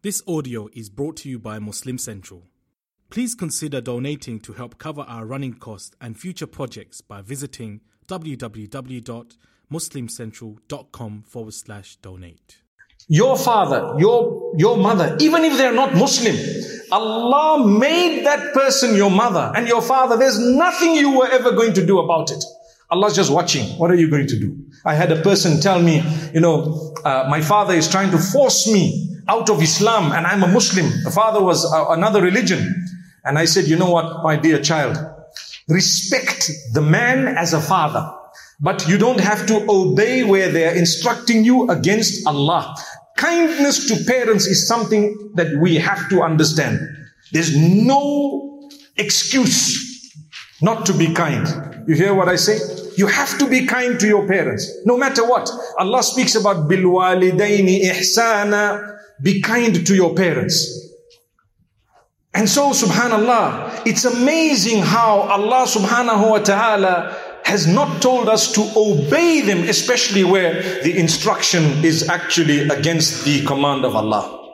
This audio is brought to you by Muslim Central. Please consider donating to help cover our running costs and future projects by visiting www.muslimcentral.com forward slash donate. Your father, your, your mother, even if they're not Muslim, Allah made that person your mother and your father. There's nothing you were ever going to do about it. Allah's just watching. What are you going to do? I had a person tell me, you know, uh, my father is trying to force me out of Islam and I'm a Muslim. The father was uh, another religion. And I said, you know what, my dear child, respect the man as a father. But you don't have to obey where they're instructing you against Allah. Kindness to parents is something that we have to understand. There's no excuse not to be kind. You hear what I say? You have to be kind to your parents, no matter what. Allah speaks about bil walidaini ihsana. Be kind to your parents. And so, subhanallah, it's amazing how Allah subhanahu wa ta'ala has not told us to obey them, especially where the instruction is actually against the command of Allah.